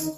Greetings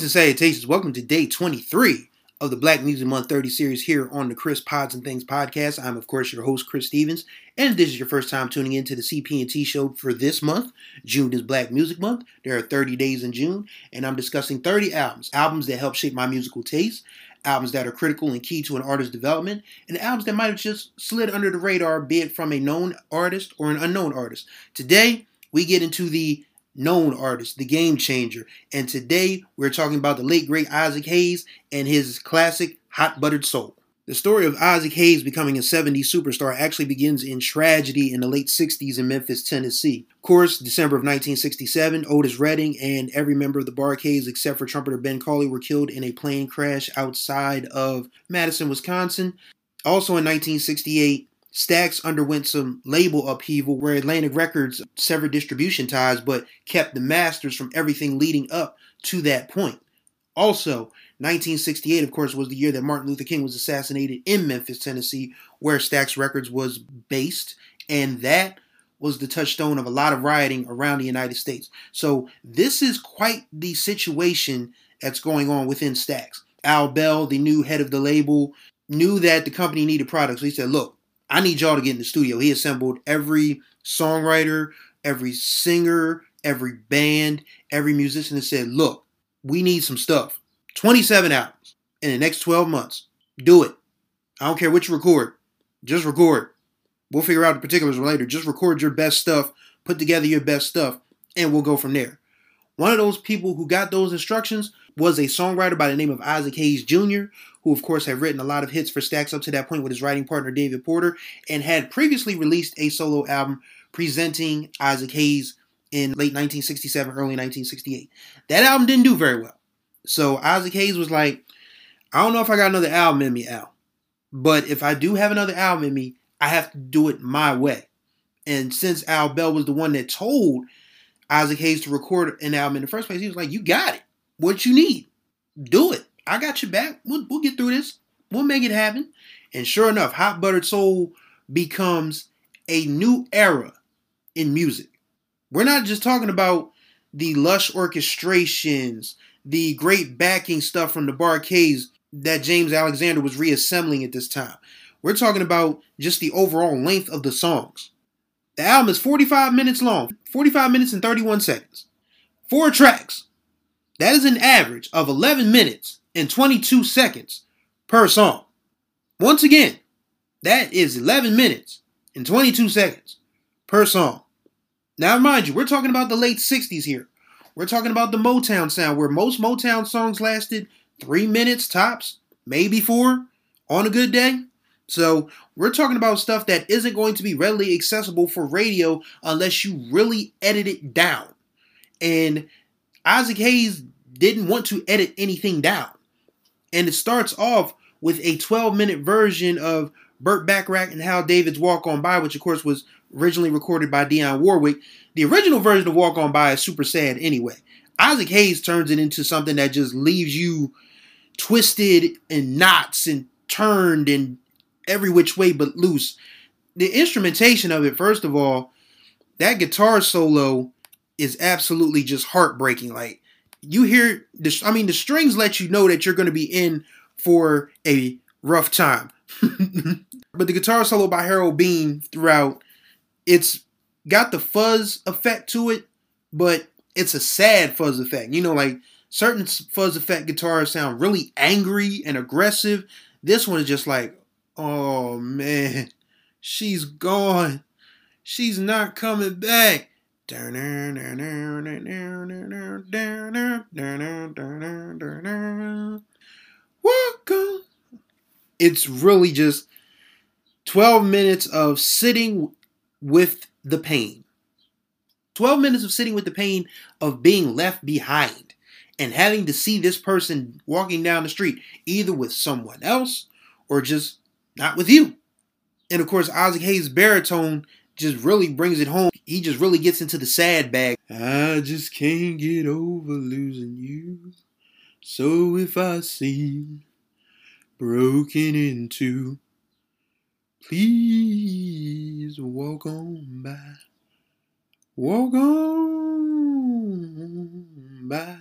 and salutations. Welcome to day 23 of the Black Music Month 30 series here on the Chris Pods and Things podcast. I'm, of course, your host, Chris Stevens. And if this is your first time tuning into the CP&T show for this month, June is Black Music Month. There are 30 days in June, and I'm discussing 30 albums, albums that help shape my musical taste, albums that are critical and key to an artist's development, and albums that might have just slid under the radar, be it from a known artist or an unknown artist. Today, we get into the known artist, the game changer. And today we're talking about the late great Isaac Hayes and his classic Hot Buttered Soul. The story of Isaac Hayes becoming a 70s superstar actually begins in tragedy in the late 60s in Memphis, Tennessee. Of course, December of 1967, Otis Redding and every member of the Bar-Kays except for trumpeter Ben Cauley were killed in a plane crash outside of Madison, Wisconsin. Also in 1968, Stax underwent some label upheaval where Atlantic Records severed distribution ties but kept the masters from everything leading up to that point. Also, 1968, of course, was the year that Martin Luther King was assassinated in Memphis, Tennessee, where Stax Records was based, and that was the touchstone of a lot of rioting around the United States. So, this is quite the situation that's going on within Stax. Al Bell, the new head of the label, knew that the company needed products. So he said, Look, I need y'all to get in the studio. He assembled every songwriter, every singer, every band, every musician and said, look, we need some stuff. 27 albums in the next 12 months. Do it. I don't care what you record. Just record. We'll figure out the particulars later. Just record your best stuff, put together your best stuff, and we'll go from there. One of those people who got those instructions was a songwriter by the name of Isaac Hayes Jr., who, of course, had written a lot of hits for Stax up to that point with his writing partner David Porter, and had previously released a solo album presenting Isaac Hayes in late 1967, early 1968. That album didn't do very well. So Isaac Hayes was like, I don't know if I got another album in me, Al. But if I do have another album in me, I have to do it my way. And since Al Bell was the one that told Isaac Hayes to record an album in the first place, he was like, You got it. What you need, do it. I got your back. We'll, we'll get through this. We'll make it happen. And sure enough, Hot Buttered Soul becomes a new era in music. We're not just talking about the lush orchestrations, the great backing stuff from the Bar-Kays that James Alexander was reassembling at this time. We're talking about just the overall length of the songs. The album is 45 minutes long, 45 minutes and 31 seconds. Four tracks. That is an average of 11 minutes and 22 seconds per song. Once again, that is 11 minutes and 22 seconds per song. Now, mind you, we're talking about the late 60s here. We're talking about the Motown sound, where most Motown songs lasted three minutes tops, maybe four on a good day. So we're talking about stuff that isn't going to be readily accessible for radio unless you really edit it down. And Isaac Hayes didn't want to edit anything down. And it starts off with a 12 minute version of Burt Bacharach and Hal David's Walk On By, which of course was originally recorded by Dionne Warwick. The original version of Walk On By is super sad anyway. Isaac Hayes turns it into something that just leaves you twisted and knots and turned and every which way but loose. The instrumentation of it, first of all, that guitar solo is absolutely just heartbreaking. Like you hear the, I mean, the strings let you know that you're going to be in for a rough time. but the guitar solo by Harold Beane throughout, it's got the fuzz effect to it, but it's a sad fuzz effect. You know, like certain fuzz effect guitars sound really angry and aggressive. This one is just like, oh man, she's gone. She's not coming back. Welcome. It's really just 12 minutes of sitting with the pain. 12 minutes of sitting with the pain of being left behind and having to see this person walking down the street either with someone else or just not with you. And of course, Isaac Hayes' baritone just really brings it home. He just really gets into the sad bag. I just can't get over losing you. So if I seem broken into, please walk on by. Walk on by.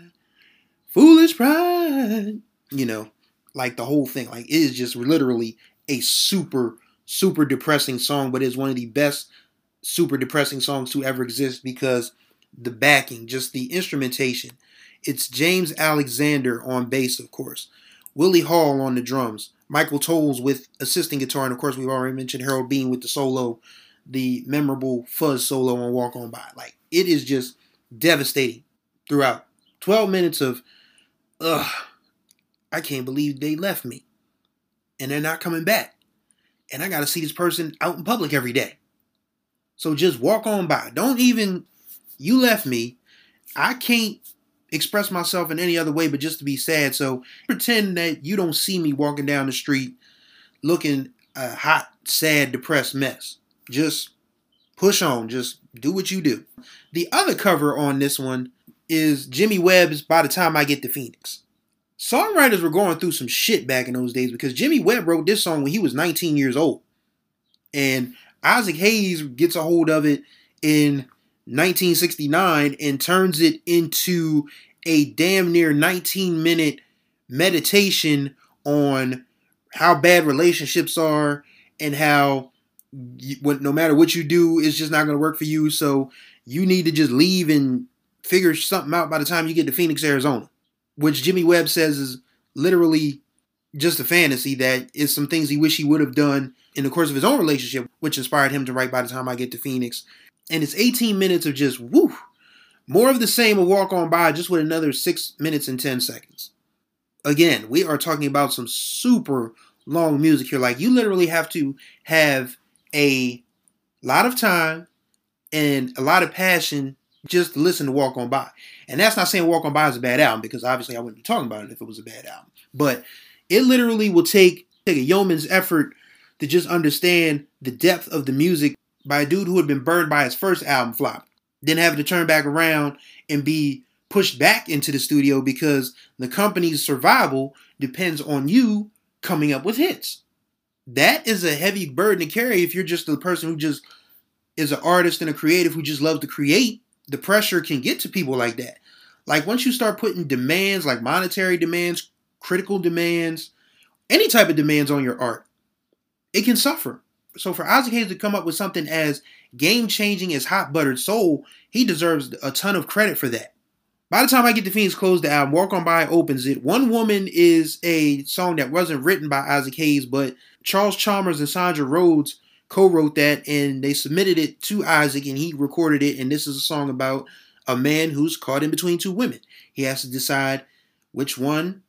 Foolish pride. You know, like the whole thing. Like it is just literally a super, super depressing song, but it's one of the best super depressing songs to ever exist because the backing, just the instrumentation. It's James Alexander on bass, of course. Willie Hall on the drums. Michael Toles with assisting guitar, and of course we've already mentioned Harold Beane with the solo, the memorable fuzz solo on Walk On By. Like it is just devastating throughout. 12 minutes of ugh, I can't believe they left me. And they're not coming back. And I gotta see this person out in public every day. So just walk on by. Don't even, you left me. I can't express myself in any other way but just to be sad. So pretend that you don't see me walking down the street looking a hot, sad, depressed mess. Just push on. Just do what you do. The other cover on this one is Jimmy Webb's By the Time I Get to Phoenix. Songwriters were going through some shit back in those days because Jimmy Webb wrote this song when he was 19 years old. And Isaac Hayes gets a hold of it in 1969 and turns it into a damn near 19 minute meditation on how bad relationships are and how you, no matter what you do, it's just not going to work for you. So you need to just leave and figure something out by the time you get to Phoenix, Arizona, which Jimmy Webb says is literally just a fantasy that is some things he wish he would have done in the course of his own relationship, which inspired him to write By the Time I Get to Phoenix. And it's 18 minutes of just woo, more of the same of Walk On By, just with another six minutes and 10 seconds. Again, we are talking about some super long music here. Like, you literally have to have a lot of time and a lot of passion just to listen to Walk On By. And that's not saying Walk On By is a bad album, because obviously I wouldn't be talking about it if it was a bad album. But it literally will take, take a yeoman's effort to just understand the depth of the music by a dude who had been burned by his first album flop, then having to turn back around and be pushed back into the studio because the company's survival depends on you coming up with hits. That is a heavy burden to carry if you're just the person who just is an artist and a creative who just loves to create. The pressure can get to people like that. Like once you start putting demands, like monetary demands, critical demands, any type of demands on your art, it can suffer. So for Isaac Hayes to come up with something as game changing as Hot Buttered Soul, he deserves a ton of credit for that. By the time I get to Phoenix close the album, Walk On By opens it. One Woman is a song that wasn't written by Isaac Hayes, but Charles Chalmers and Sandra Rhodes co-wrote that and they submitted it to Isaac and he recorded it. And this is a song about a man who's caught in between two women. He has to decide which one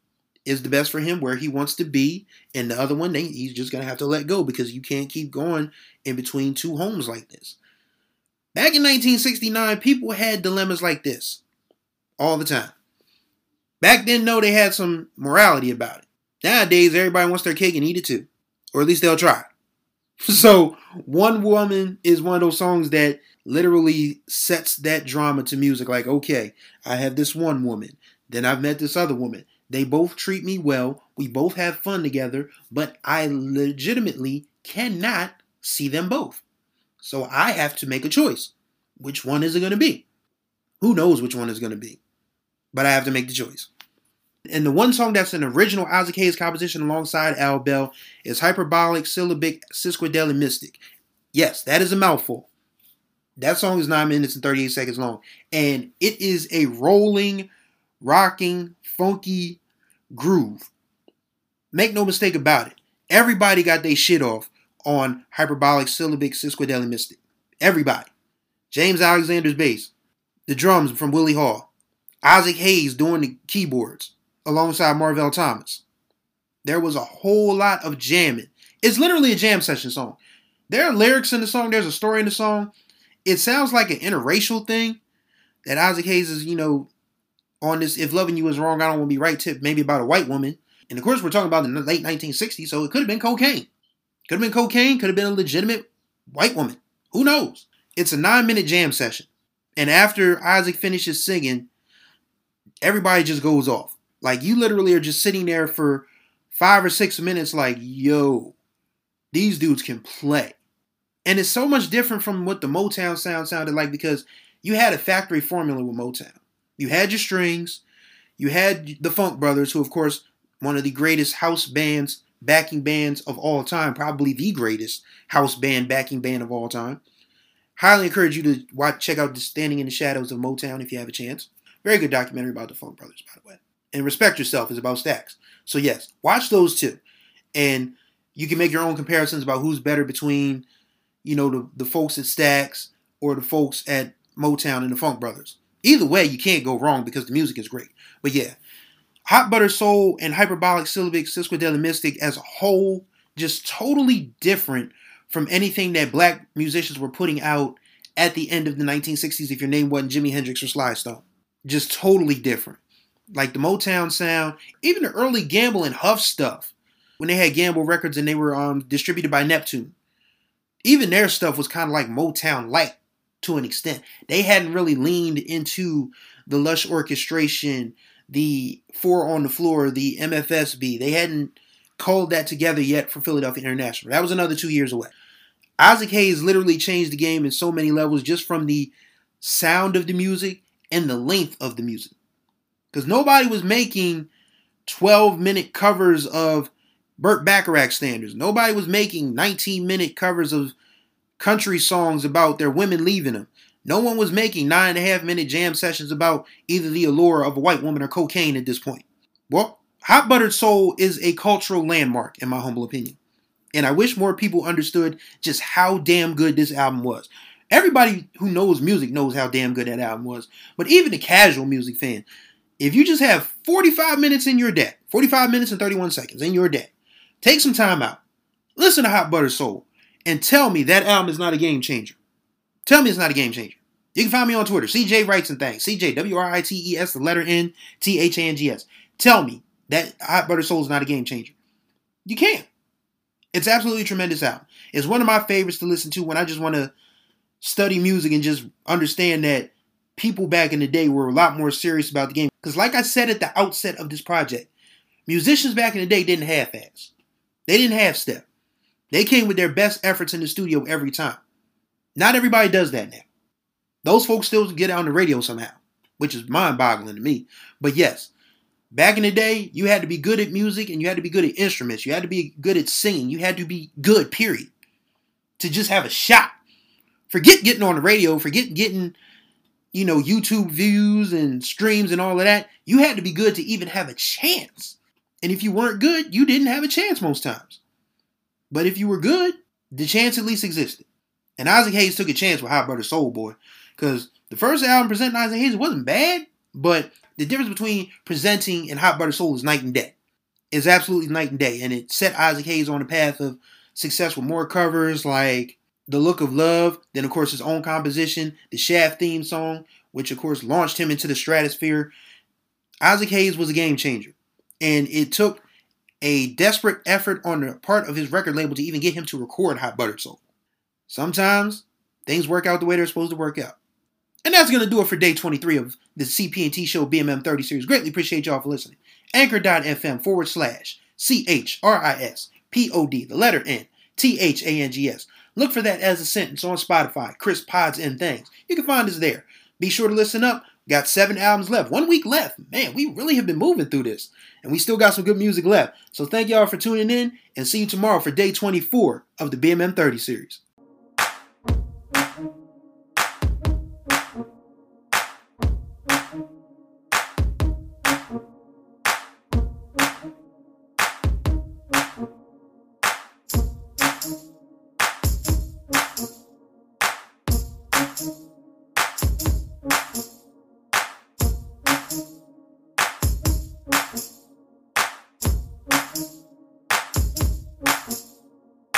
is the best for him where he wants to be, and the other one they, he's just gonna have to let go because you can't keep going in between two homes like this. Back in 1969, people had dilemmas like this all the time. Back then, though, they had some morality about it. Nowadays, everybody wants their cake and eat it too, or at least they'll try. So, One Woman is one of those songs that literally sets that drama to music. Like, okay, I have this one woman, then I've met this other woman, they both treat me well. We both have fun together, but I legitimately cannot see them both. So I have to make a choice. Which one is it going to be? Who knows which one is going to be? But I have to make the choice. And the one song that's an original Isaac Hayes composition alongside Al Bell is Hyperbolic Syllabic Sesquidelic Mystic. Yes, that is a mouthful. That song is 9 minutes and 38 seconds long. And it is a rolling, rocking, funky groove. Make no mistake about it. Everybody got their shit off on hyperbolic syllabic sesquidelic mystic. Everybody. James Alexander's bass. The drums from Willie Hall. Isaac Hayes doing the keyboards alongside Marvell Thomas. There was a whole lot of jamming. It's literally a jam session song. There are lyrics in the song, there's a story in the song. It sounds like an interracial thing that Isaac Hayes is, you know, on this if loving you is wrong, I don't want to be right tip, maybe about a white woman. And of course, we're talking about the late 1960s, so it could have been cocaine. Could have been cocaine, could have been a legitimate white woman. Who knows? It's a nine minute jam session. And after Isaac finishes singing, everybody just goes off. Like you literally are just sitting there for five or six minutes, like, yo, these dudes can play. And it's so much different from what the Motown sound sounded like because you had a factory formula with Motown. You had your strings, you had the Funk Brothers, who, of course, one of the greatest house bands, backing bands of all time, probably the greatest house band, backing band of all time. Highly encourage you to watch, check out the Standing in the Shadows of Motown if you have a chance. Very good documentary about the Funk Brothers, by the way. And Respect Yourself is about Stax. So yes, watch those two, and you can make your own comparisons about who's better between, you know, the the folks at Stax or the folks at Motown and the Funk Brothers. Either way, you can't go wrong because the music is great. But yeah, Hot Butter Soul and Hyperbolic Syllabic Sesquidelic Mystic as a whole, just totally different from anything that black musicians were putting out at the end of the 1960s if your name wasn't Jimi Hendrix or Sly Stone. Just totally different. Like the Motown sound, even the early Gamble and Huff stuff, when they had Gamble Records and they were um, distributed by Neptune. Even their stuff was kind of like Motown light to an extent. They hadn't really leaned into the lush orchestration, the four on the floor, the MFSB. They hadn't called that together yet for Philadelphia International. That was another two years away. Isaac Hayes literally changed the game in so many levels just from the sound of the music and the length of the music. Because nobody was making 12 minute covers of Burt Bacharach standards. Nobody was making 19 minute covers of country songs about their women leaving them. No one was making nine and a half minute jam sessions about either the allure of a white woman or cocaine at this point. Well, Hot Buttered Soul is a cultural landmark, in my humble opinion. And I wish more people understood just how damn good this album was. Everybody who knows music knows how damn good that album was. But even the casual music fan, if you just have 45 minutes in your day, 45 minutes and 31 seconds in your day, take some time out, listen to Hot Buttered Soul, and tell me that album is not a game changer. Tell me it's not a game changer. You can find me on Twitter, CJ Writes and Things, CJ W R I T E S, the letter N T H A N G S. Tell me that Hot Butter Soul is not a game changer. You can't. It's absolutely tremendous album. It's one of my favorites to listen to when I just want to study music and just understand that people back in the day were a lot more serious about the game. Because, like I said at the outset of this project, musicians back in the day didn't half ass. They didn't half step. They came with their best efforts in the studio every time. Not everybody does that now. Those folks still get on the radio somehow, which is mind boggling to me. But yes, Back in the day, you had to be good at music and you had to be good at instruments. You had to be good at singing. You had to be good, period. To just have a shot. Forget getting on the radio, forget getting, you know, YouTube views and streams and all of that. You had to be good to even have a chance. And if you weren't good, you didn't have a chance most times. But if you were good, the chance at least existed. And Isaac Hayes took a chance with Hot Butter Soul Boy. Because the first album presenting Isaac Hayes wasn't bad, but the difference between presenting and Hot Butter Soul is night and day. It's absolutely night and day. And it set Isaac Hayes on a path of success with more covers like The Look of Love, then, of course, his own composition, the Shaft theme song, which, of course, launched him into the stratosphere. Isaac Hayes was a game changer. And it took a desperate effort on the part of his record label to even get him to record Hot Buttered Soul. Sometimes things work out the way they're supposed to work out. And that's going to do it for day 23 of the CP&T Show BMM 30 series. Greatly appreciate y'all for listening. Anchor.fm forward slash C-H-R-I-S-P-O-D, the letter N, T-H-A-N-G-S. Look for that as a sentence on Spotify, Chris Pods and Things. You can find us there. Be sure to listen up. Got seven albums left. One week left. Man, we really have been moving through this. And we still got some good music left. So thank y'all for tuning in and see you tomorrow for day 24 of the BMM 30 series.